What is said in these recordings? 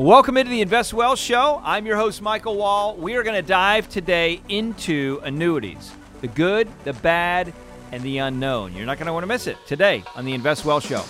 Welcome into the Invest Well Show. I'm your host, Michael Wall. We are going to dive today into annuities the good, the bad, and the unknown. You're not going to want to miss it today on the Invest Well Show.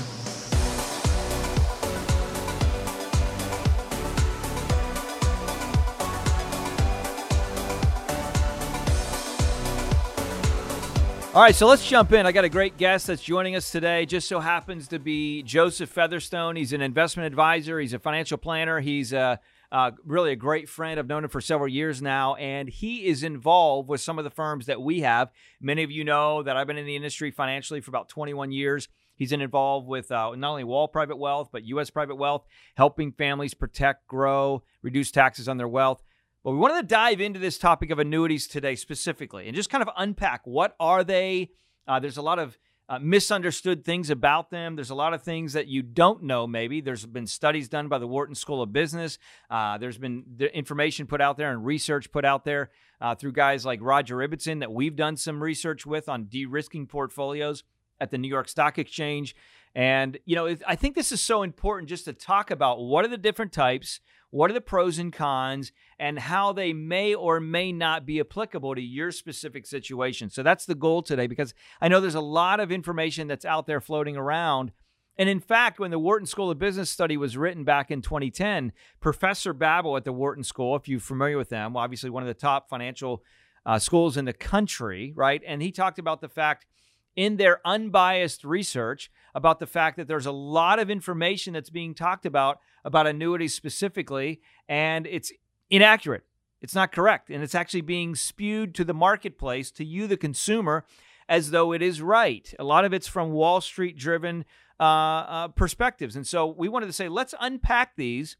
All right, so let's jump in. I got a great guest that's joining us today. Just so happens to be Joseph Featherstone. He's an investment advisor, he's a financial planner, he's a, uh, really a great friend. I've known him for several years now, and he is involved with some of the firms that we have. Many of you know that I've been in the industry financially for about 21 years. He's involved with uh, not only Wall Private Wealth, but U.S. Private Wealth, helping families protect, grow, reduce taxes on their wealth. But we wanted to dive into this topic of annuities today specifically and just kind of unpack what are they. Uh, there's a lot of uh, misunderstood things about them. There's a lot of things that you don't know, maybe. There's been studies done by the Wharton School of Business. Uh, there's been the information put out there and research put out there uh, through guys like Roger Ibbotson that we've done some research with on de risking portfolios at the New York Stock Exchange. And, you know, I think this is so important just to talk about what are the different types, what are the pros and cons, and how they may or may not be applicable to your specific situation. So that's the goal today because I know there's a lot of information that's out there floating around. And in fact, when the Wharton School of Business study was written back in 2010, Professor Babbel at the Wharton School, if you're familiar with them, obviously one of the top financial uh, schools in the country, right? And he talked about the fact in their unbiased research about the fact that there's a lot of information that's being talked about about annuities specifically, and it's inaccurate. It's not correct. And it's actually being spewed to the marketplace, to you, the consumer, as though it is right. A lot of it's from Wall Street driven uh, uh, perspectives. And so we wanted to say, let's unpack these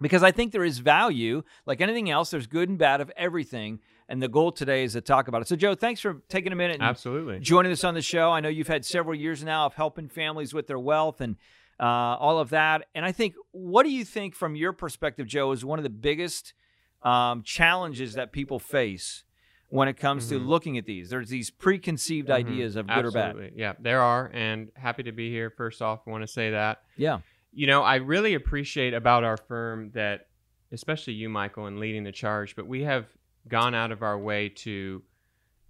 because I think there is value. Like anything else, there's good and bad of everything. And the goal today is to talk about it. So, Joe, thanks for taking a minute absolutely joining us on the show. I know you've had several years now of helping families with their wealth and uh, all of that. And I think, what do you think from your perspective, Joe, is one of the biggest um, challenges that people face when it comes mm-hmm. to looking at these? There's these preconceived mm-hmm. ideas of good Absolutely. or bad. Yeah, there are. And happy to be here. First off, I want to say that. Yeah. You know, I really appreciate about our firm that, especially you, Michael, and leading the charge, but we have gone out of our way to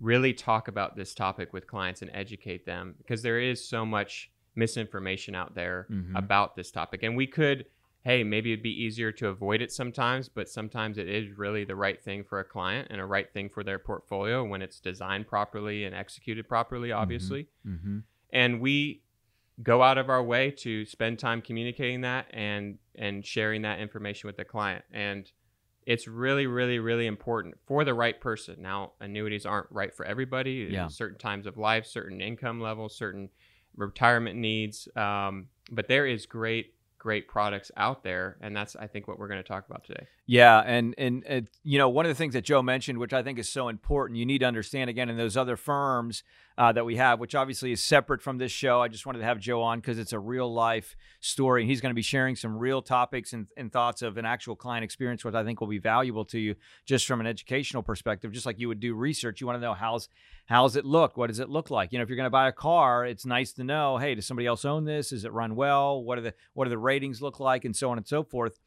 really talk about this topic with clients and educate them because there is so much misinformation out there mm-hmm. about this topic. And we could, hey, maybe it'd be easier to avoid it sometimes, but sometimes it is really the right thing for a client and a right thing for their portfolio when it's designed properly and executed properly, mm-hmm. obviously. Mm-hmm. And we go out of our way to spend time communicating that and and sharing that information with the client. And it's really, really, really important for the right person. Now, annuities aren't right for everybody. Yeah. Certain times of life, certain income levels, certain retirement needs. Um, but there is great great products out there and that's i think what we're going to talk about today. Yeah and, and you know one of the things that joe mentioned which i think is so important you need to understand again in those other firms uh, that we have which obviously is separate from this show i just wanted to have joe on because it's a real life story and he's going to be sharing some real topics and, and thoughts of an actual client experience which i think will be valuable to you just from an educational perspective just like you would do research. You want to know how's how's it look? What does it look like? You know, if you're going to buy a car, it's nice to know, hey, does somebody else own this? Is it run well? What are the what do the ratings look like, and so on and so forth.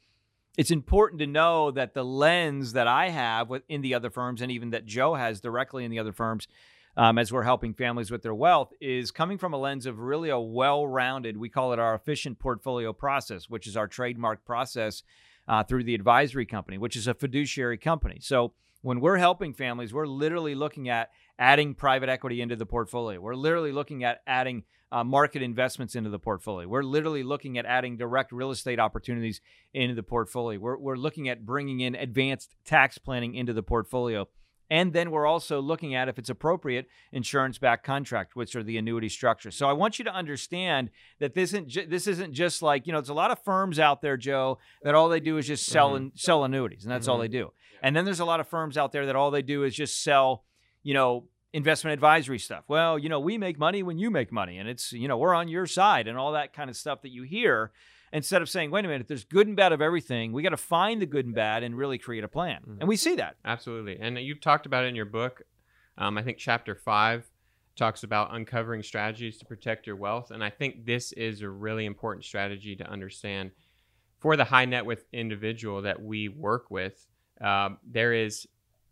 It's important to know that the lens that I have in the other firms, and even that Joe has directly in the other firms, um, as we're helping families with their wealth, is coming from a lens of really a well-rounded. We call it our efficient portfolio process, which is our trademark process uh, through the advisory company, which is a fiduciary company. So when we're helping families, we're literally looking at adding private equity into the portfolio. We're literally looking at adding uh, market investments into the portfolio. We're literally looking at adding direct real estate opportunities into the portfolio. We're, we're looking at bringing in advanced tax planning into the portfolio. And then we're also looking at, if it's appropriate, insurance backed contract, which are the annuity structures. So I want you to understand that this isn't, ju- this isn't just like, you know, there's a lot of firms out there, Joe, that all they do is just sell, mm-hmm. sell annuities, and that's mm-hmm. all they do. And then there's a lot of firms out there that all they do is just sell you know, investment advisory stuff. Well, you know, we make money when you make money, and it's, you know, we're on your side and all that kind of stuff that you hear. Instead of saying, wait a minute, there's good and bad of everything, we got to find the good and bad and really create a plan. Mm-hmm. And we see that. Absolutely. And you've talked about it in your book. Um, I think chapter five talks about uncovering strategies to protect your wealth. And I think this is a really important strategy to understand for the high net worth individual that we work with, um, there is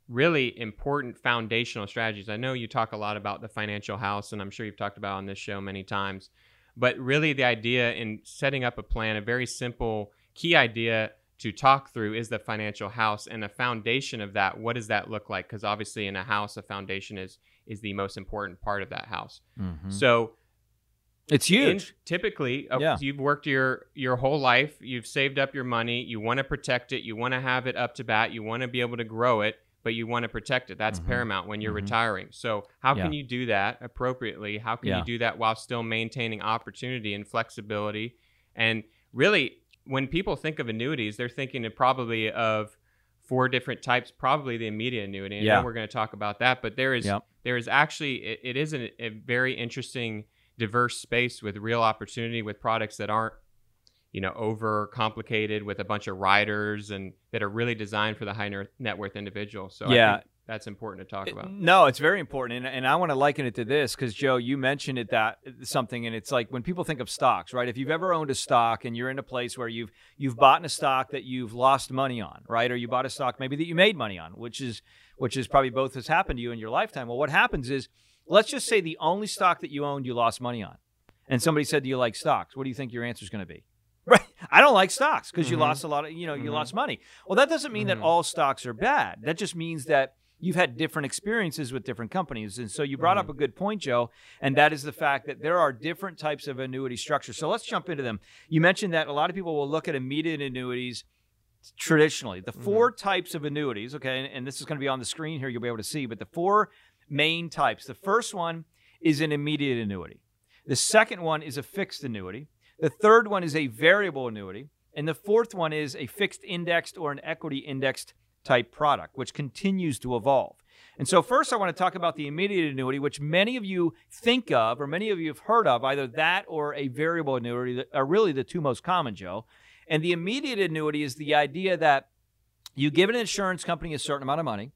really important foundational strategies. I know you talk a lot about the financial house, and I'm sure you've talked about on this show many times. But really, the idea in setting up a plan, a very simple key idea to talk through is the financial house and the foundation of that. What does that look like? Because obviously, in a house, a foundation is is the most important part of that house. Mhm. So It's in- huge. typically, uh, you've worked your your whole life. You've saved up your money. You want to protect it. You want to have it up to bat. You want to be able to grow it, but you want to protect it. That's Mhm. paramount when you're Mhm. retiring. So, how can you do that appropriately? How can Yeah. you do that while still maintaining opportunity and flexibility? And really, when people think of annuities, they're thinking of probably of four different types. Probably the immediate annuity. And Yeah. we're going to talk about that, but there is Yep. there is actually it, it is an, a very interesting diverse space with real opportunity with products that aren't you know over complicated with a bunch of riders and that are really designed for the high net worth individual so Yeah. I think that's important to talk about No, it's very important, and, and I want to liken it to this because Joe, you mentioned it that something, and it's like when people think of stocks, right? If you've ever owned a stock and you're in a place where you've you've bought a stock that you've lost money on, right, or you bought a stock maybe that you made money on, which is which is probably both has happened to you in your lifetime. Well, what happens is, let's just say the only stock that you owned you lost money on, and somebody said, "Do you like stocks?" What do you think your answer is going to be? I don't like stocks because you Mhm. lost a lot of, you know, you Mhm. lost money. Well, that doesn't mean that Mhm. all stocks are bad. That just means that you've had different experiences with different companies. And so you brought up a good point, Joe, and that is the fact that there are different types of annuity structures. So let's jump into them. You mentioned that a lot of people will look at immediate annuities traditionally. The 4 types of annuities, okay, and, and this is going to be on the screen here, you'll be able to see, but the four main types. The first one is an immediate annuity. The second one is a fixed annuity. The third one is a variable annuity. And the fourth one is a fixed indexed or an equity indexed type product, which continues to evolve. And so, first, I want to talk about the immediate annuity, which many of you think of, or many of you have heard of, either that or a variable annuity that are really the two most common, Joe. And the immediate annuity is the idea that you give an insurance company a certain amount of money,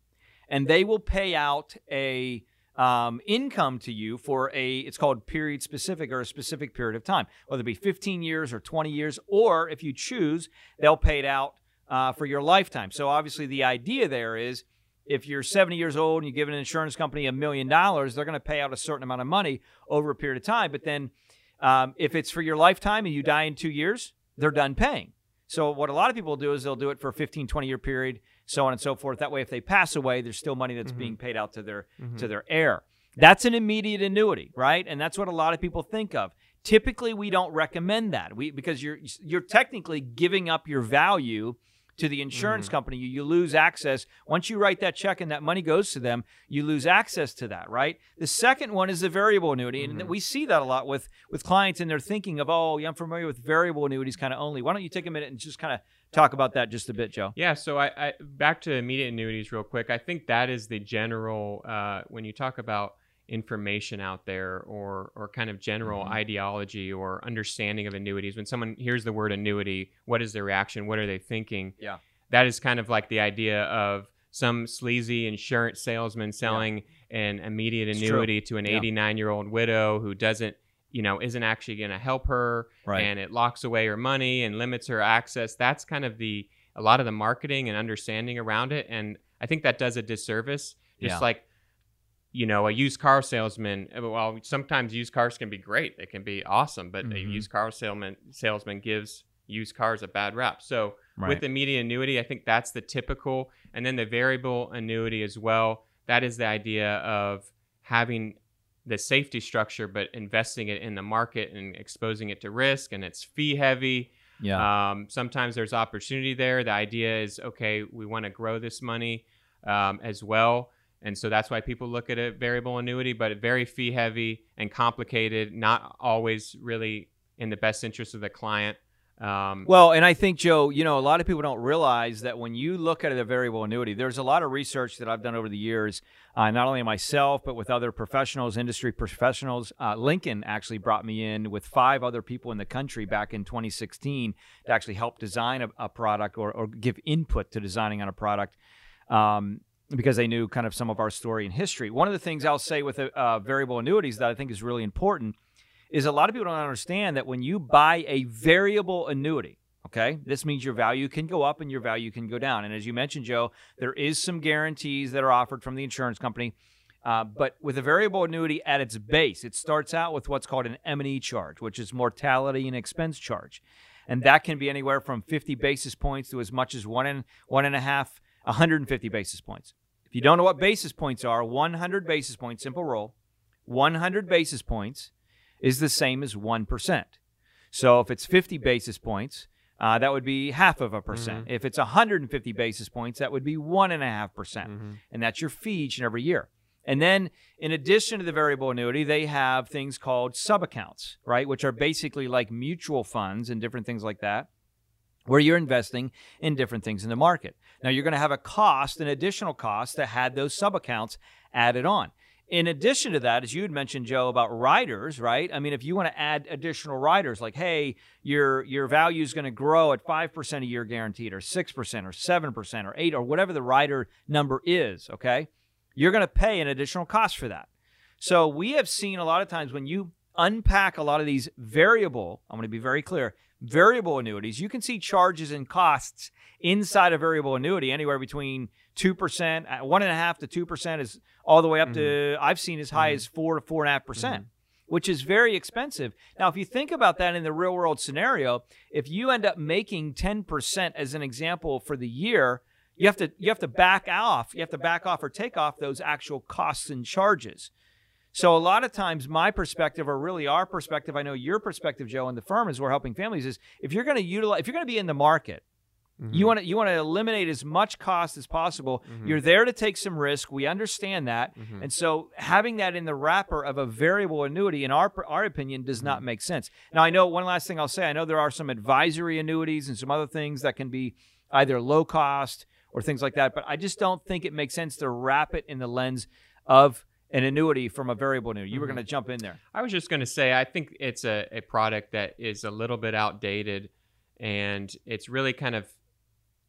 and they will pay out a um, income to you for a it's called period specific or a specific period of time, whether it be 15 years or 20 years, or if you choose, they'll pay it out uh, for your lifetime. So obviously, the idea there is if you're 70 years old and you give an insurance company a million dollars, they're going to pay out a certain amount of money over a period of time. But then, um, if it's for your lifetime and you die in two years, they're done paying. So what a lot of people do is they'll do it for a 15, 20 year period, so on and so forth. That way, if they pass away, there's still money that's Mhm. being paid out to their Mhm. to their heir. That's an immediate annuity, right? And that's what a lot of people think of. Typically, we don't recommend that. We because you're you're technically giving up your value to the insurance Mhm. company. You, you lose access once you write that check and that money goes to them. You lose access to that, right? The second one is the variable annuity, and Mhm. we see that a lot with with clients, and they're thinking of, oh, yeah, I'm familiar with variable annuities, kind of only. Why don't you take a minute and just kind of talk about that just a bit, Joe? Yeah, so I, I back to immediate annuities real quick. I think that is the general uh, when you talk about information out there or or kind of general Mhm. ideology or understanding of annuities. When someone hears the word annuity, what is their reaction? What are they thinking? Yeah. that is kind of like the idea of some sleazy insurance salesman selling an immediate It's true. annuity to an Yeah. 89 year old widow who doesn't you know isn't actually going to help her Right. and it locks away her money and limits her access that's kind of the a lot of the marketing and understanding around it and i think that does a disservice just Yeah. like you know a used car salesman uh, well sometimes used cars can be great they can be awesome but a Mhm. used car salesman salesman gives used cars a bad rap so Right. with immediate annuity i think that's the typical and then the variable annuity as well that is the idea of having the safety structure but investing it in the market and exposing it to risk and it's fee heavy yeah. um, sometimes there's opportunity there. The idea is, okay, we want to grow this money um, as well. And so that's why people look at a variable annuity, but very fee heavy and complicated, not always really in the best interest of the client. Um, Well, and I think Joe, you know, a lot of people don't realize that when you look at a variable annuity, there's a lot of research that I've done over the years, uh, not only myself but with other professionals, industry professionals. Uh, Lincoln actually brought me in with five other people in the country back in 2016 to actually help design a, a product or, or give input to designing on a product. Um, because they knew kind of some of our story and history. One of the things I'll say with uh, variable annuities that I think is really important is a lot of people don't understand that when you buy a variable annuity, Okay. This means your value can go up and your value can go down. And as you mentioned, Joe, there is some guarantees that are offered from the insurance company. Uh, but with a variable annuity at its base, it starts out with what's called an M&E charge, which is mortality and expense charge. And that can be anywhere from 50 basis points to as much as one and one and a half, 150 basis points. If you don't know what basis points are, 100 basis points, simple rule, 100 basis points is the same as 1%. So if it's 50 basis points, uh, that would be half of a percent. Mm-hmm. If it's 150 basis points, that would be one and a half percent. Mhm. And that's your fee each and every year. And then, in addition to the variable annuity, they have things called sub accounts, right? Which are basically like mutual funds and different things like that, where you're investing in different things in the market. Now, you're going to have a cost, an additional cost to have those sub accounts added on. In addition to that, as you had mentioned, Joe, about riders, right? I mean, if you want to add additional riders, like, hey, your your value is going to grow at five percent a year guaranteed, or six percent, or seven percent, or eight, or whatever the rider number is, okay? You're going to pay an additional cost for that. So we have seen a lot of times when you unpack a lot of these variable, I'm going to be very clear, variable annuities, you can see charges and costs inside a variable annuity anywhere between 2%, uh, one and a half to 2% is all the way up to, mm-hmm. I've seen as high as mm-hmm. four to four and a half percent. Mm-hmm. Which is very expensive. Now, if you think about that in the real world scenario, if you end up making 10% as an example for the year, you have to you have to back off, you have to back off or take off those actual costs and charges. So a lot of times my perspective or really our perspective, I know your perspective, Joe, and the firm is we're helping families is if you're going to utilize if you're going to be in the market, you mm-hmm. want to you want to eliminate as much cost as possible. Mm-hmm. You're there to take some risk. We understand that. Mm-hmm. And so having that in the wrapper of a variable annuity in our our opinion does not make sense. Now I know one last thing I'll say, I know there are some advisory annuities and some other things that can be either low cost or things like that, but I just don't think it makes sense to wrap it in the lens of an annuity from a variable annuity. You were going to jump in there. I was just going to say, I think it's a, a product that is a little bit outdated and it's really kind of,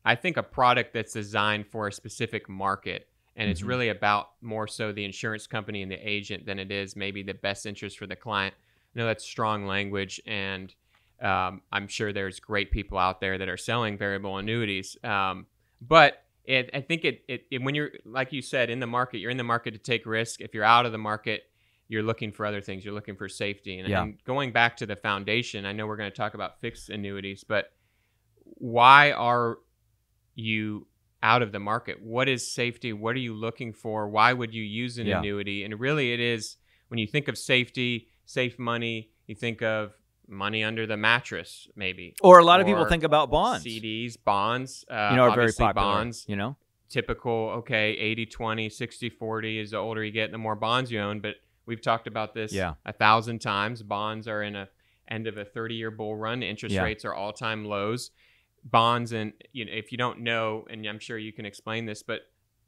I think, a product that's designed for a specific market. And it's Mhm. really about more so the insurance company and the agent than it is maybe the best interest for the client. I know that's strong language, and um, I'm sure there's great people out there that are selling variable annuities. Um, but it, I think it, it, it when you're like you said in the market, you're in the market to take risk. If you're out of the market, you're looking for other things. You're looking for safety. And, Yeah. and going back to the foundation, I know we're going to talk about fixed annuities, but why are you out of the market? What is safety? What are you looking for? Why would you use an Yeah. annuity? And really, it is when you think of safety, safe money, you think of money under the mattress, maybe. Or a lot of people think about bonds. CDs, bonds, uh, you know, are very popular. bonds You know, typical okay 80 20 60 40 as the older you get the more bonds you own but we've talked about this Yeah. a thousand times bonds are in a end of a 30 year bull run interest Yeah. rates are all time lows bonds and you know if you don't know and i'm sure you can explain this but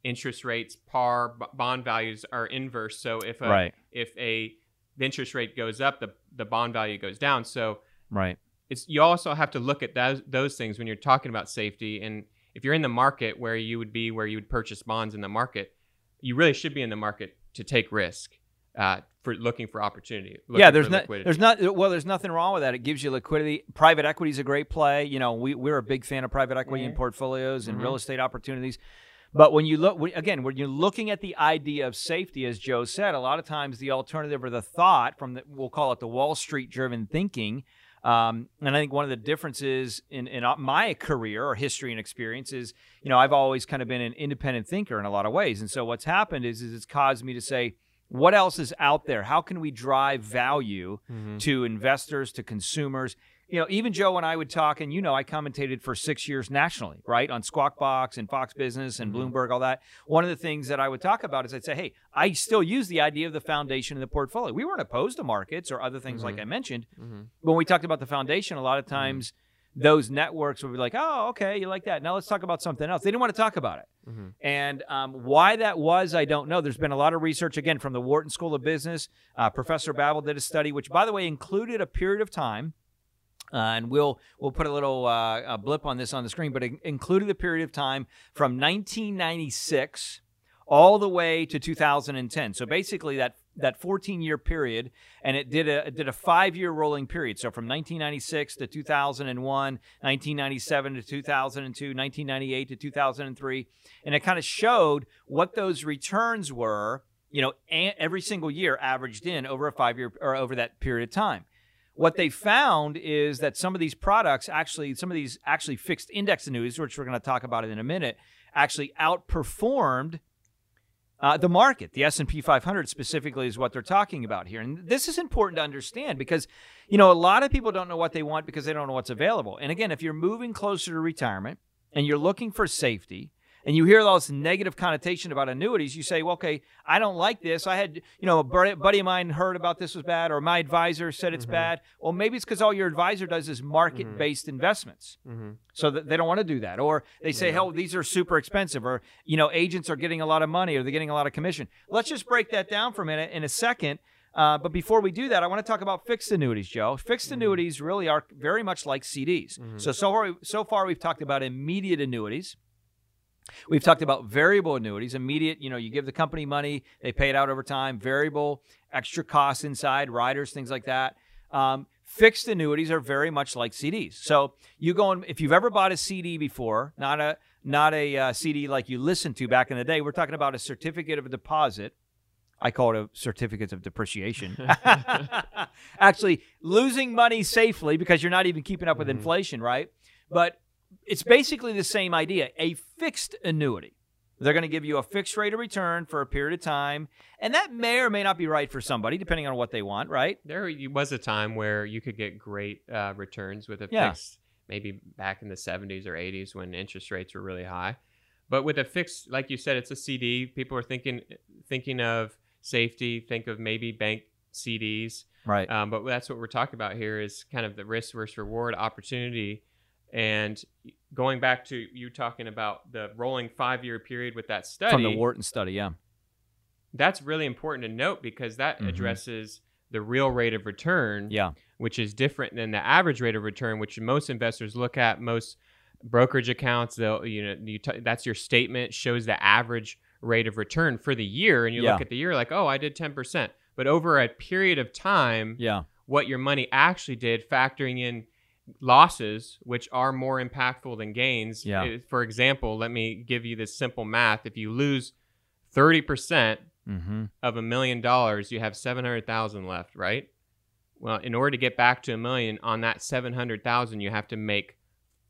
interest rates par b- bond values are inverse so if a right, if a the interest rate goes up the the bond value goes down so right. it's you also have to look at those those things when you're talking about safety and if you're in the market where you would be where you would purchase bonds in the market you really should be in the market to take risk uh, for looking for opportunity looking yeah, there's for no, liquidity. there's not well, there's nothing wrong with that. It gives you liquidity. Private equity is a great play. You know, we we're a big fan of private equity in Mhm. portfolios and Mhm. real estate opportunities. But when you look again, when you're looking at the idea of safety, as Joe said, a lot of times the alternative or the thought from the we'll call it the Wall Street driven thinking. Um, and I think one of the differences in, in my career or history and experience is, you know, I've always kind of been an independent thinker in a lot of ways. And so what's happened is, is it's caused me to say, what else is out there? How can we drive value Mhm. to investors, to consumers? You know, even Joe and I would talk, and you know, I commentated for six years nationally, right, on Squawk Box and Fox Business and Mhm. Bloomberg, all that. One of the things that I would talk about is I'd say, hey, I still use the idea of the foundation in the portfolio. We weren't opposed to markets or other things like Mhm. I mentioned. Mhm. When we talked about the foundation, a lot of times those networks would be like, oh, okay, you like that. Now let's talk about something else. They didn't want to talk about it. Mhm. And um, why that was, I don't know. There's been a lot of research, again, from the Wharton School of Business. Uh, Professor Babbel did a study, which, by the way, included a period of time. Uh, and we'll we'll put a little uh, a blip on this on the screen, but it included a period of time from 1996 all the way to 2010. So basically, that that 14 year period, and it did a it did a five year rolling period. So from 1996 to 2001, 1997 to 2002, 1998 to 2003, and it kind of showed what those returns were. You know, every single year averaged in over a five year or over that period of time. What they found is that some of these products actually, some of these actually fixed index annuities, which we're going to talk about in a minute, actually outperformed uh, the market. The S&P 500 specifically is what they're talking about here. And this is important to understand because, you know, a lot of people don't know what they want because they don't know what's available. And again, if you're moving closer to retirement and you're looking for safety, and you hear all this negative connotation about annuities, you say, well, okay, I don't like this. I had, you know, a buddy of mine heard about this was bad, or my advisor said it's mm-hmm. bad. Well, maybe it's because all your advisor does is market based mm-hmm. investments. Mm-hmm. So that they don't want to do that. Or they say, yeah. hell, these are super expensive, or, you know, agents are getting a lot of money, or they're getting a lot of commission. Let's just break that down for a minute in a second. Uh, but before we do that, I want to talk about fixed annuities, Joe. Fixed mm-hmm. annuities really are very much like CDs. Mm-hmm. So so far, so far we've talked about immediate annuities. We've talked about variable annuities, immediate, you know, you give the company money, they pay it out over time, variable, extra costs inside, riders, things like that. Um, fixed annuities are very much like CDs. So you go and if you've ever bought a CD before, not a not a uh, CD like you listened to back in the day, we're talking about a certificate of deposit. I call it a certificate of depreciation. Actually, losing money safely because you're not even keeping up with mm-hmm. inflation, right? But it's basically the same idea a fixed annuity. They're going to give you a fixed rate of return for a period of time. And that may or may not be right for somebody, depending on what they want, right? There was a time where you could get great uh, returns with a yeah. fixed, maybe back in the 70s or 80s when interest rates were really high. But with a fixed, like you said, it's a CD. People are thinking thinking of safety, think of maybe bank CDs. Right. Um, but that's what we're talking about here is kind of the risk versus reward opportunity and going back to you talking about the rolling five year period with that study from the Wharton study, yeah, that's really important to note because that mm-hmm. addresses the real rate of return, yeah, which is different than the average rate of return, which most investors look at. Most brokerage accounts, they'll you know you t- that's your statement shows the average rate of return for the year, and you yeah. look at the year like, oh, I did ten percent, but over a period of time, yeah, what your money actually did, factoring in losses, which are more impactful than gains. Yeah. For example, let me give you this simple math. If you lose 30% mm-hmm. of a million dollars, you have 700,000 left, right? Well, in order to get back to a million on that 700,000, you have to make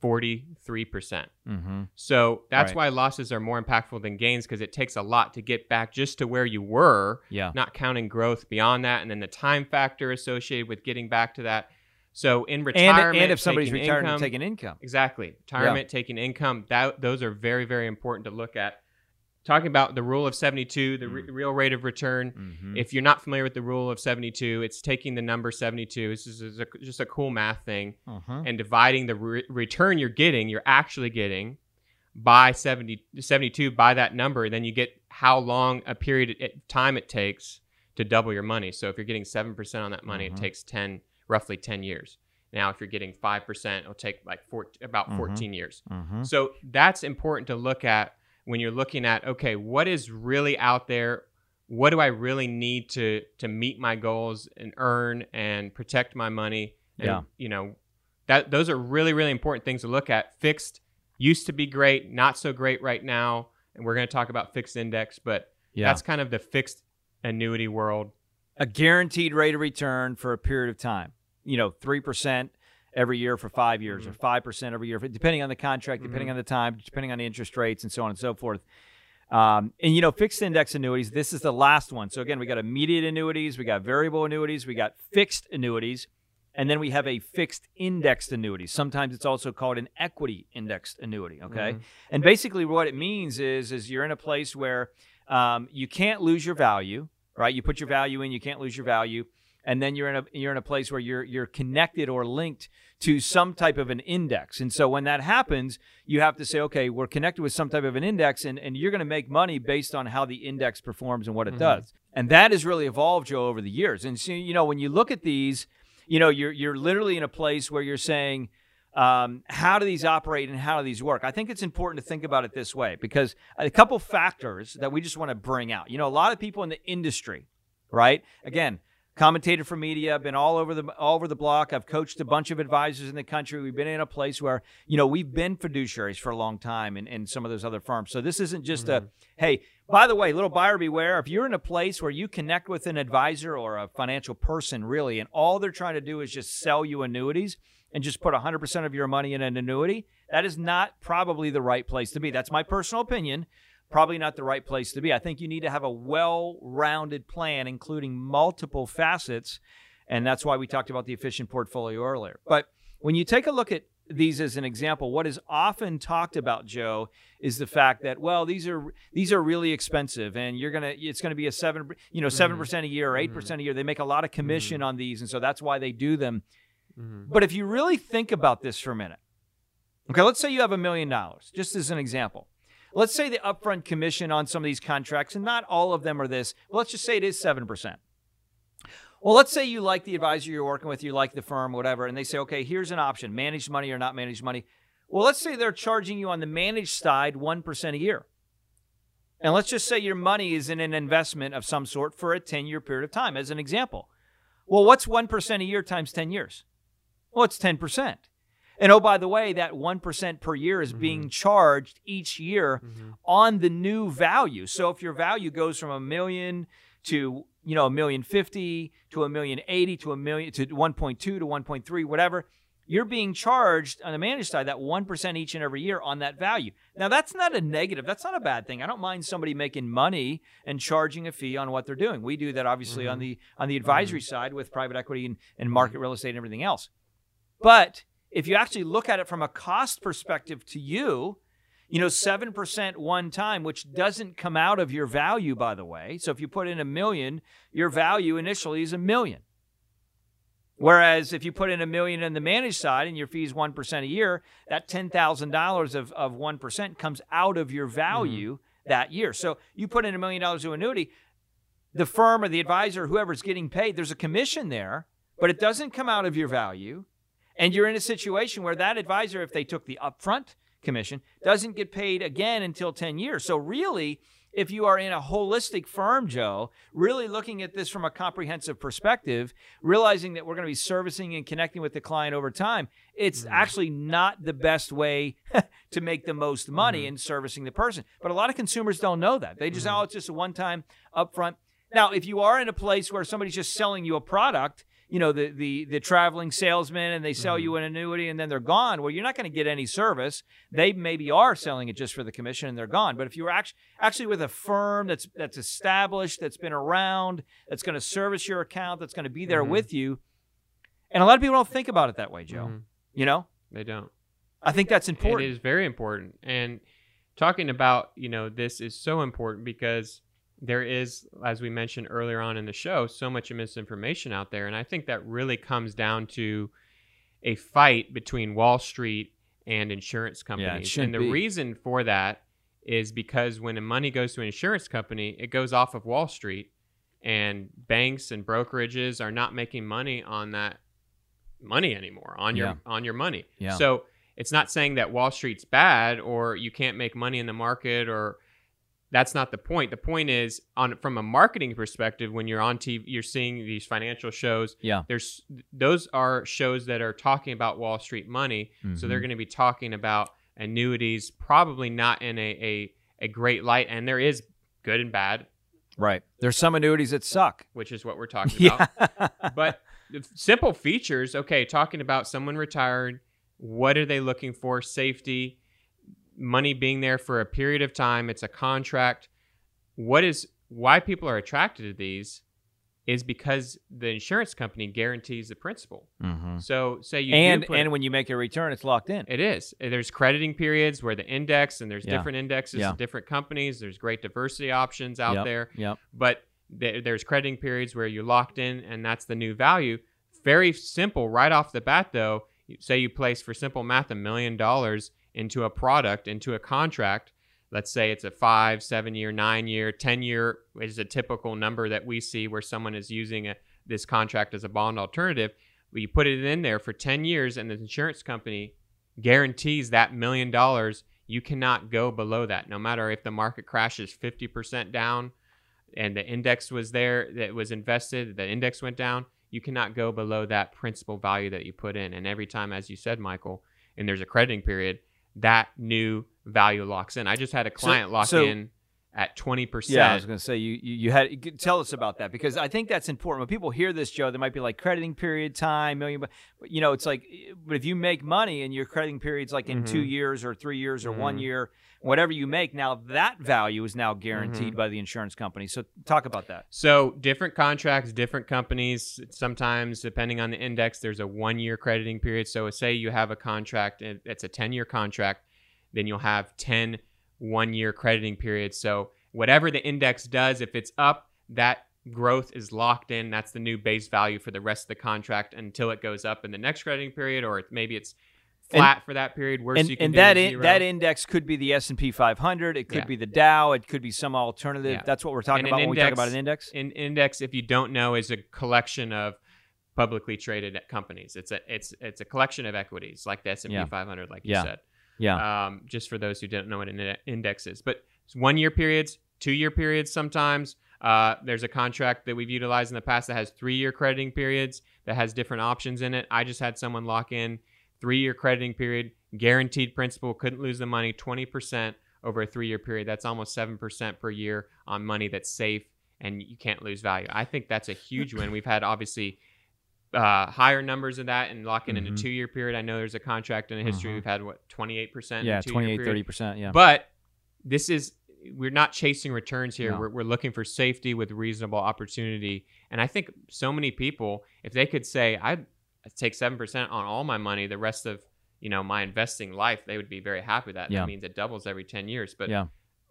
43%. percent mm-hmm. So that's right. why losses are more impactful than gains because it takes a lot to get back just to where you were, yeah. not counting growth beyond that. And then the time factor associated with getting back to that so in retirement, and, and if somebody's retiring income, taking income, exactly, retirement, yeah. taking income, that those are very, very important to look at. Talking about the rule of 72, the mm. re- real rate of return. Mm-hmm. If you're not familiar with the rule of 72, it's taking the number 72. This is a, just a cool math thing, uh-huh. and dividing the re- return you're getting, you're actually getting, by 70, 72 by that number. Then you get how long a period of time it takes to double your money. So if you're getting seven percent on that money, it takes 10 roughly 10 years. Now, if you're getting 5%, it'll take like four, about mm-hmm. 14 years. Mm-hmm. So that's important to look at when you're looking at, okay, what is really out there? What do I really need to, to meet my goals and earn and protect my money? And, yeah. You know, that those are really, really important things to look at. Fixed used to be great, not so great right now. And we're going to talk about fixed index, but yeah. that's kind of the fixed annuity world a guaranteed rate of return for a period of time. You know, 3% every year for five years mm-hmm. or 5% every year, depending on the contract, depending mm-hmm. on the time, depending on the interest rates, and so on and so forth. Um, and, you know, fixed index annuities, this is the last one. So, again, we got immediate annuities, we got variable annuities, we got fixed annuities, and then we have a fixed indexed annuity. Sometimes it's also called an equity indexed annuity, okay? Mm-hmm. And basically, what it means is, is you're in a place where um, you can't lose your value right? You put your value in, you can't lose your value, and then you're in a you're in a place where you're you're connected or linked to some type of an index. And so when that happens, you have to say, okay, we're connected with some type of an index, and, and you're going to make money based on how the index performs and what it mm-hmm. does. And that has really evolved, Joe, over the years. And so, you know, when you look at these, you know, you're you're literally in a place where you're saying, um, how do these operate and how do these work? I think it's important to think about it this way because a couple factors that we just want to bring out. You know, a lot of people in the industry, right? Again, commentator for media, been all over the all over the block. I've coached a bunch of advisors in the country. We've been in a place where, you know, we've been fiduciaries for a long time in, in some of those other firms. So this isn't just mm-hmm. a hey, by the way, little buyer beware, if you're in a place where you connect with an advisor or a financial person really, and all they're trying to do is just sell you annuities and just put 100% of your money in an annuity, that is not probably the right place to be. That's my personal opinion probably not the right place to be. I think you need to have a well rounded plan, including multiple facets. And that's why we talked about the efficient portfolio earlier. But when you take a look at these as an example, what is often talked about, Joe, is the fact that well, these are these are really expensive, and you're gonna it's gonna be a seven you know 7 mm-hmm. percent a year or 8 mm-hmm. percent a year. They make a lot of commission mm-hmm. on these, and so that's why they do them. Mm-hmm. But if you really think about this for a minute, okay, let's say you have a million dollars, just as an example let's say the upfront commission on some of these contracts, and not all of them are this. Well, let's just say it is 7%. Well, let's say you like the advisor you're working with, you like the firm, whatever, and they say, okay, here's an option managed money or not managed money. Well, let's say they're charging you on the managed side 1% a year. And let's just say your money is in an investment of some sort for a 10 year period of time, as an example. Well, what's 1% a year times 10 years? Well, it's 10%. And oh, by the way, that 1% per year is mm-hmm. being charged each year mm-hmm. on the new value. So if your value goes from a million to, you know, a million fifty to a million eighty to a million to 1.2 to 1.3, whatever, you're being charged on the managed side that 1% each and every year on that value. Now, that's not a negative. That's not a bad thing. I don't mind somebody making money and charging a fee on what they're doing. We do that obviously mm-hmm. on the on the advisory mm-hmm. side with private equity and, and market real estate and everything else. But if you actually look at it from a cost perspective to you, you know, 7% one time, which doesn't come out of your value, by the way. So if you put in a million, your value initially is a million. Whereas if you put in a million in the managed side and your fee is 1% a year, that $10,000 of, of 1% comes out of your value mm-hmm. that year. So you put in a million dollars to annuity, the firm or the advisor, whoever's getting paid, there's a commission there, but it doesn't come out of your value. And you're in a situation where that advisor, if they took the upfront commission, doesn't get paid again until 10 years. So, really, if you are in a holistic firm, Joe, really looking at this from a comprehensive perspective, realizing that we're going to be servicing and connecting with the client over time, it's mm-hmm. actually not the best way to make the most money mm-hmm. in servicing the person. But a lot of consumers don't know that. They just, mm-hmm. oh, it's just a one time upfront. Now, if you are in a place where somebody's just selling you a product, you know the the the traveling salesman and they sell mm-hmm. you an annuity and then they're gone. Well you're not going to get any service. They maybe are selling it just for the commission and they're gone. But if you're actually actually with a firm that's that's established that's been around that's going to service your account that's going to be there mm-hmm. with you and a lot of people don't think about it that way joe. Mm-hmm. you know? They don't. I think that's important it is very important. And talking about you know this is so important because there is, as we mentioned earlier on in the show, so much misinformation out there. And I think that really comes down to a fight between Wall Street and insurance companies. Yeah, and the be. reason for that is because when the money goes to an insurance company, it goes off of Wall Street, and banks and brokerages are not making money on that money anymore on your yeah. on your money. Yeah. So it's not saying that Wall Street's bad or you can't make money in the market or that's not the point. The point is on from a marketing perspective when you're on TV you're seeing these financial shows. Yeah. There's those are shows that are talking about Wall Street money. Mm-hmm. So they're mm-hmm. going to be talking about annuities probably not in a, a a great light and there is good and bad. Right. There's some annuities that suck, which is what we're talking about. Yeah. but simple features, okay, talking about someone retired, what are they looking for? Safety, money being there for a period of time. It's a contract. What is why people are attracted to these is because the insurance company guarantees the principal. Mm-hmm. So say you and put, and when you make a return, it's locked in. It is. There's crediting periods where the index and there's yeah. different indexes, yeah. different companies. There's great diversity options out yep. there. Yep. But th- there's crediting periods where you're locked in, and that's the new value. Very simple right off the bat, though. Say you place for simple math a million dollars into a product, into a contract. Let's say it's a five, seven year, nine year, 10 year is a typical number that we see where someone is using a, this contract as a bond alternative. You put it in there for 10 years, and the insurance company guarantees that million dollars. You cannot go below that, no matter if the market crashes 50% down and the index was there that was invested, the index went down, you cannot go below that principal value that you put in. And every time, as you said, Michael, and there's a crediting period, that new value locks in. I just had a client so, lock so, in at 20%. Yeah, I was going to say, you, you, you had, tell us about that because I think that's important. When people hear this, Joe, they might be like crediting period time, million, but you know, it's like, but if you make money and your crediting period's like in mm-hmm. two years or three years or mm-hmm. one year, whatever you make, now that value is now guaranteed mm-hmm. by the insurance company. So talk about that. So different contracts, different companies, sometimes depending on the index, there's a one year crediting period. So say you have a contract, it's a 10 year contract, then you'll have 10 one year crediting period. So whatever the index does, if it's up, that growth is locked in. That's the new base value for the rest of the contract until it goes up in the next crediting period, or maybe it's flat and, for that period. Worse, and, and that in, that index could be the S and P 500. It could yeah. be the Dow. It could be some alternative. Yeah. That's what we're talking about index, when we talk about an index. An index, if you don't know, is a collection of publicly traded companies. It's a it's it's a collection of equities like the S and P 500, like you said. Yeah. Um, just for those who don't know what an index is, but it's one year periods, two year periods sometimes. Uh, there's a contract that we've utilized in the past that has three year crediting periods that has different options in it. I just had someone lock in three year crediting period, guaranteed principal, couldn't lose the money, 20% over a three year period. That's almost 7% per year on money that's safe and you can't lose value. I think that's a huge win. We've had obviously uh, higher numbers of that and locking in mm-hmm. in a two year period. I know there's a contract in the history mm-hmm. we've had what 28%. Yeah, 28, 30%. Yeah. But this is, we're not chasing returns here. No. We're, we're looking for safety with reasonable opportunity. And I think so many people, if they could say, I take 7% on all my money, the rest of, you know, my investing life, they would be very happy with that. Yeah. That means it doubles every 10 years. But yeah.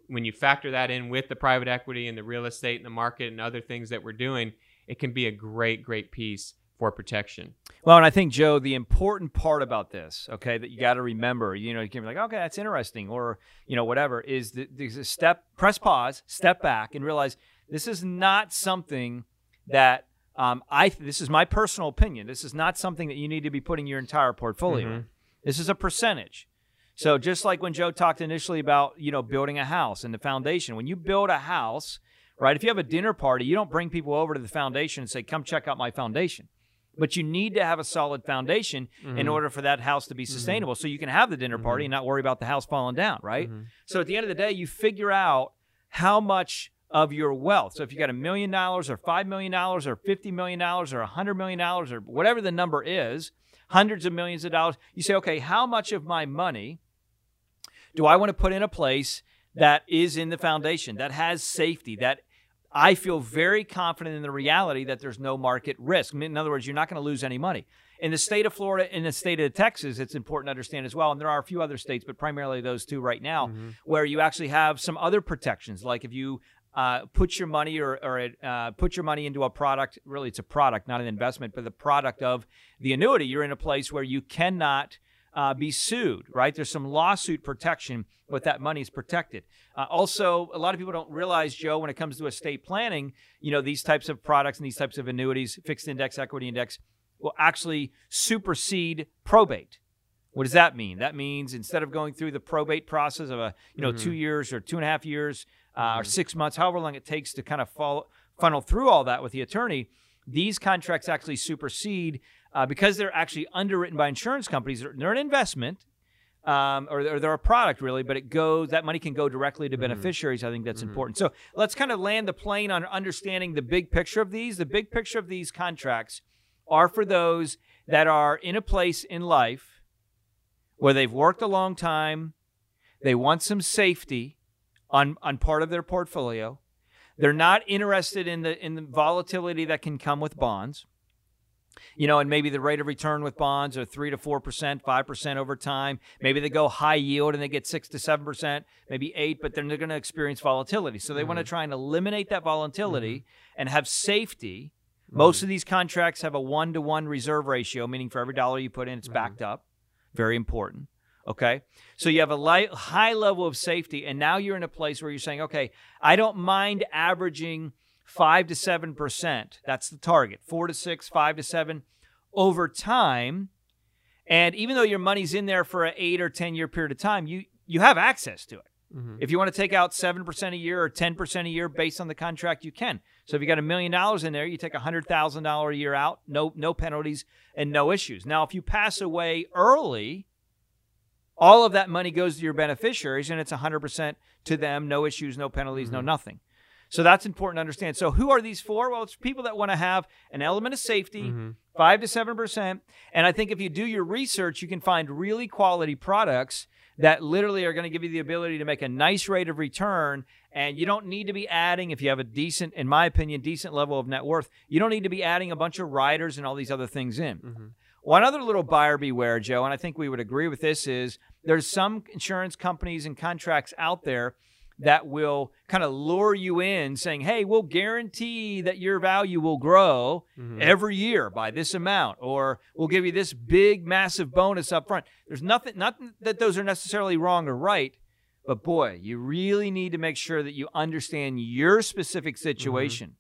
when you factor that in with the private equity and the real estate and the market and other things that we're doing, it can be a great, great piece for protection. Well, and I think Joe, the important part about this, okay, that you got to remember, you know, you can be like, okay, that's interesting, or you know, whatever, is the, the step, press pause, step back, and realize this is not something that um, I. This is my personal opinion. This is not something that you need to be putting your entire portfolio. Mm-hmm. This is a percentage. So just like when Joe talked initially about you know building a house and the foundation, when you build a house, right? If you have a dinner party, you don't bring people over to the foundation and say, "Come check out my foundation." but you need to have a solid foundation mm-hmm. in order for that house to be mm-hmm. sustainable mm-hmm. so you can have the dinner party mm-hmm. and not worry about the house falling down right mm-hmm. so at the end of the day you figure out how much of your wealth so if you got a million dollars or five million dollars or fifty million dollars or a hundred million dollars or whatever the number is hundreds of millions of dollars you say okay how much of my money do i want to put in a place that is in the foundation that has safety that I feel very confident in the reality that there's no market risk. In other words, you're not going to lose any money. In the state of Florida, in the state of Texas, it's important to understand as well, and there are a few other states, but primarily those two right now, mm-hmm. where you actually have some other protections, like if you uh, put your money or, or uh, put your money into a product. Really, it's a product, not an investment, but the product of the annuity. You're in a place where you cannot uh, be sued, right? There's some lawsuit protection, but that money is protected. Uh, also, a lot of people don't realize, Joe, when it comes to estate planning, you know, these types of products and these types of annuities, fixed index, equity index, will actually supersede probate. What does that mean? That means instead of going through the probate process of a, you know, mm-hmm. two years or two and a half years uh, mm-hmm. or six months, however long it takes to kind of follow, funnel through all that with the attorney, these contracts actually supersede uh, because they're actually underwritten by insurance companies. They're, they're an investment, um, or, or, they're a product really, but it goes that money can go directly to mm-hmm. beneficiaries. Mm-hmm. I think that's mm-hmm. important. So let's kind of land the plane on understanding the big picture of these. The big picture of these contracts are for those that are in a place in life where they've worked a long time, they want some safety on on part of their portfolio. They're not interested in the in the volatility that can come with bonds you know, and maybe the rate of return with bonds are three to four percent, five percent over time. Maybe they go high yield and they get six to seven percent, maybe eight, but then they're going to experience volatility. So they mm-hmm. want to try and eliminate that volatility mm-hmm. and have safety. Mm-hmm. Most of these contracts have a one to one reserve ratio, meaning for every dollar you put in, it's mm-hmm. backed up. Very important. Okay. So you have a light, high level of safety, and now you're in a place where you're saying, okay, I don't mind averaging five to seven percent. That's the target. Four to six, five to seven over time. And even though your money's in there for an eight or ten year period of time, you you have access to it. Mm-hmm. If you want to take out 7% a year or 10% a year based on the contract, you can. So if you got a million dollars in there, you take a $100,000 a year out, no no penalties and no issues. Now, if you pass away early, all of that money goes to your beneficiaries and it's 100% to them, no issues, no penalties, mm-hmm. no nothing. So that's important to understand. So who are these for? Well, it's people that want to have an element of safety, mm-hmm. five to seven percent. And I think if you do your research, you can find really quality products that literally are going to give you the ability to make a nice rate of return. And you don't need to be adding, if you have a decent, in my opinion, decent level of net worth, you don't need to be adding a bunch of riders and all these other things in. Mm-hmm. One other little buyer beware, Joe, and I think we would agree with this is there's some insurance companies and contracts out there that will kind of lure you in saying, hey, we'll guarantee that your value will grow mm-hmm. every year by this amount, or we'll give you this big, massive bonus up front. There's nothing, not that those are necessarily wrong or right, but boy, you really need to make sure that you understand your specific mm-hmm. situation. Mm-hmm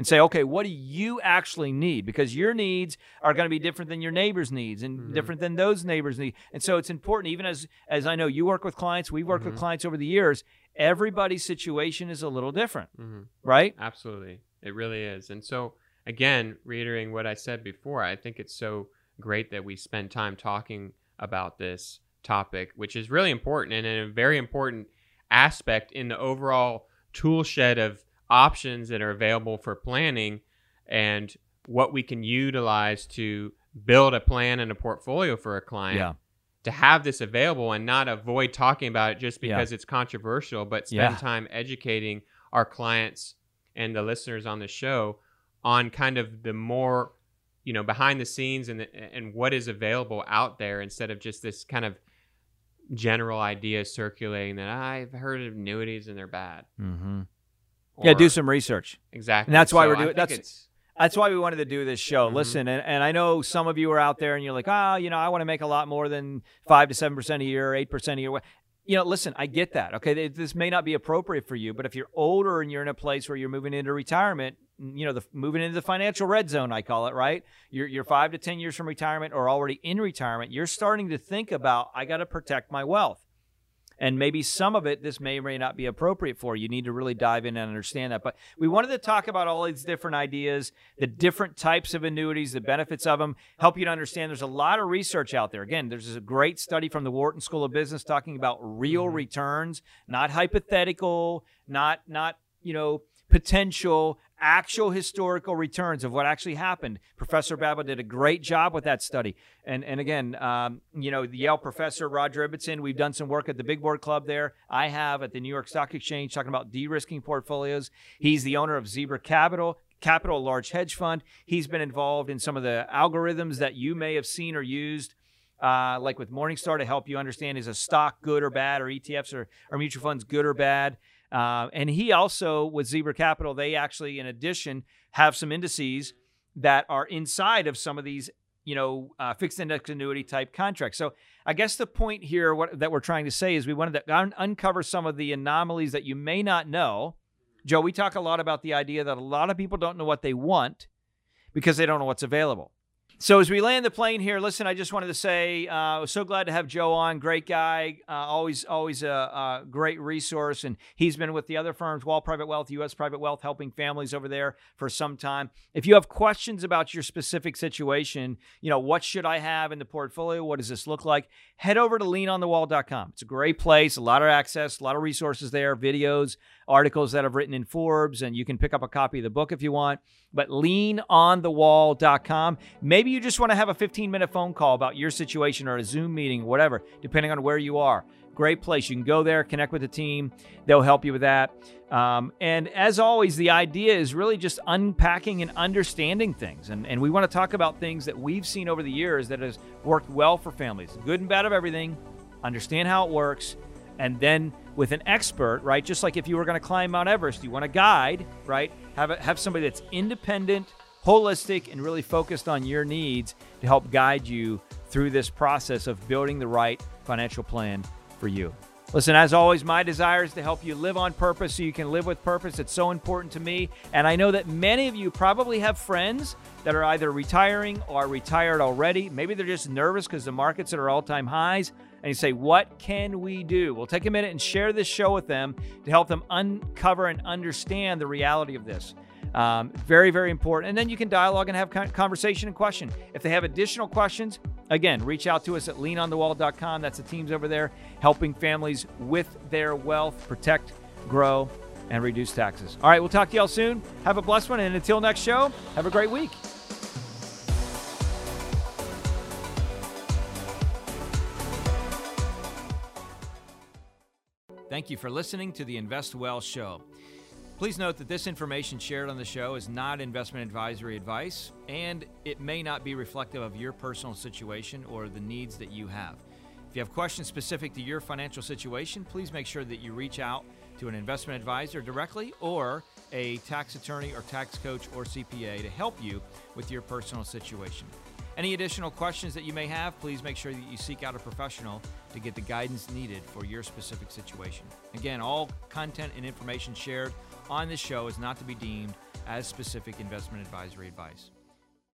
and say, okay, what do you actually need? Because your needs are going to be different than your neighbor's needs and mm-hmm. different than those neighbors' needs. And so it's important, even as as I know you work with clients, we've worked mm-hmm. with clients over the years. Everybody's situation is a little different, mm-hmm. right? Absolutely, it really is. And so again, reiterating what I said before, I think it's so great that we spend time talking about this topic, which is really important and a very important aspect in the overall tool shed of options that are available for planning and what we can utilize to build a plan and a portfolio for a client. Yeah. To have this available and not avoid talking about it just because yeah. it's controversial, but spend yeah. time educating our clients and the listeners on the show on kind of the more you know behind the scenes and the, and what is available out there instead of just this kind of general idea circulating that I've heard of annuities and they're bad. Mm-hmm yeah, do some research. Exactly. And that's why so we're doing. That's that's why we wanted to do this show. Mm-hmm. Listen, and, and I know some of you are out there and you're like, ah, oh, you know, I want to make a lot more than five to seven percent a year, eight percent a year. You know, listen, I get that. Okay, this may not be appropriate for you, but if you're older and you're in a place where you're moving into retirement, you know, the moving into the financial red zone, I call it, right? You're you're five to ten years from retirement or already in retirement. You're starting to think about, I got to protect my wealth and maybe some of it this may or may not be appropriate for you. Need to really dive in and understand that. But we wanted to talk about all these different ideas the different types of annuities the benefits of them help you to understand there's a lot of research out there. Again there's a great study from the wharton school of business talking about real mm-hmm. returns not hypothetical not not you know potential actual historical returns of what actually happened. Professor Babbel did a great job with that study. And and again, um, you know, the Yale professor Roger Ibbotson, we've done some work at the Big Board Club there. I have at the New York Stock Exchange talking about de-risking portfolios. He's the owner of Zebra Capital. Capital, large hedge fund. He's been involved in some of the algorithms that you may have seen or used uh, like with Morningstar to help you understand is a stock good or bad, or ETFs or, or mutual funds good or bad. Uh, and he also, with Zebra Capital, they actually, in addition, have some indices that are inside of some of these, you know, uh, fixed index annuity type contracts. So I guess the point here what, that we're trying to say is we wanted to un- uncover some of the anomalies that you may not know. Joe, we talk a lot about the idea that a lot of people don't know what they want because they don't know what's available. So as we land the plane here, listen, I just wanted to say, uh, I was so glad to have Joe on. Great guy, uh, always, always a, a, great resource, and he's been with the other firms, Wall Private Wealth, U.S. Private Wealth, helping families over there for some time. If you have questions about your specific situation, you know, what should I have in the portfolio? What does this look like? Head over to leanonthewall.com. It's a great place, a lot of access, a lot of resources there, videos, articles that I've written in Forbes, and you can pick up a copy of the book if you want. But leanonthewall.com. Maybe you just want to have a 15 minute phone call about your situation or a Zoom meeting, whatever, depending on where you are. Great place. You can go there, connect with the team. They'll help you with that. Um, and as always, the idea is really just unpacking and understanding things. And, and we want to talk about things that we've seen over the years that has worked well for families, good and bad of everything, understand how it works, and then with an expert, right? Just like if you were going to climb Mount Everest, you want a guide, right? Have a, have somebody that's independent, holistic, and really focused on your needs to help guide you through this process of building the right financial plan for you. Listen, as always, my desire is to help you live on purpose so you can live with purpose. It's so important to me. And I know that many of you probably have friends that are either retiring or retired already. Maybe they're just nervous because the market's are at all time highs. And you say, What can we do? We'll take a minute and share this show with them to help them uncover and understand the reality of this. Um, very, very important. And then you can dialogue and have conversation and question. If they have additional questions, again, reach out to us at leanonthewall.com. That's the teams over there helping families with their wealth, protect, grow, and reduce taxes. All right, we'll talk to y'all soon. Have a blessed one. And until next show, have a great week. Thank you for listening to the Invest Well Show. Please note that this information shared on the show is not investment advisory advice, and it may not be reflective of your personal situation or the needs that you have. If you have questions specific to your financial situation, please make sure that you reach out to an investment advisor directly or a tax attorney or tax coach or CPA to help you with your personal situation. Any additional questions that you may have, please make sure that you seek out a professional to get the guidance needed for your specific situation. Again, all content and information shared on this show is not to be deemed as specific investment advisory advice.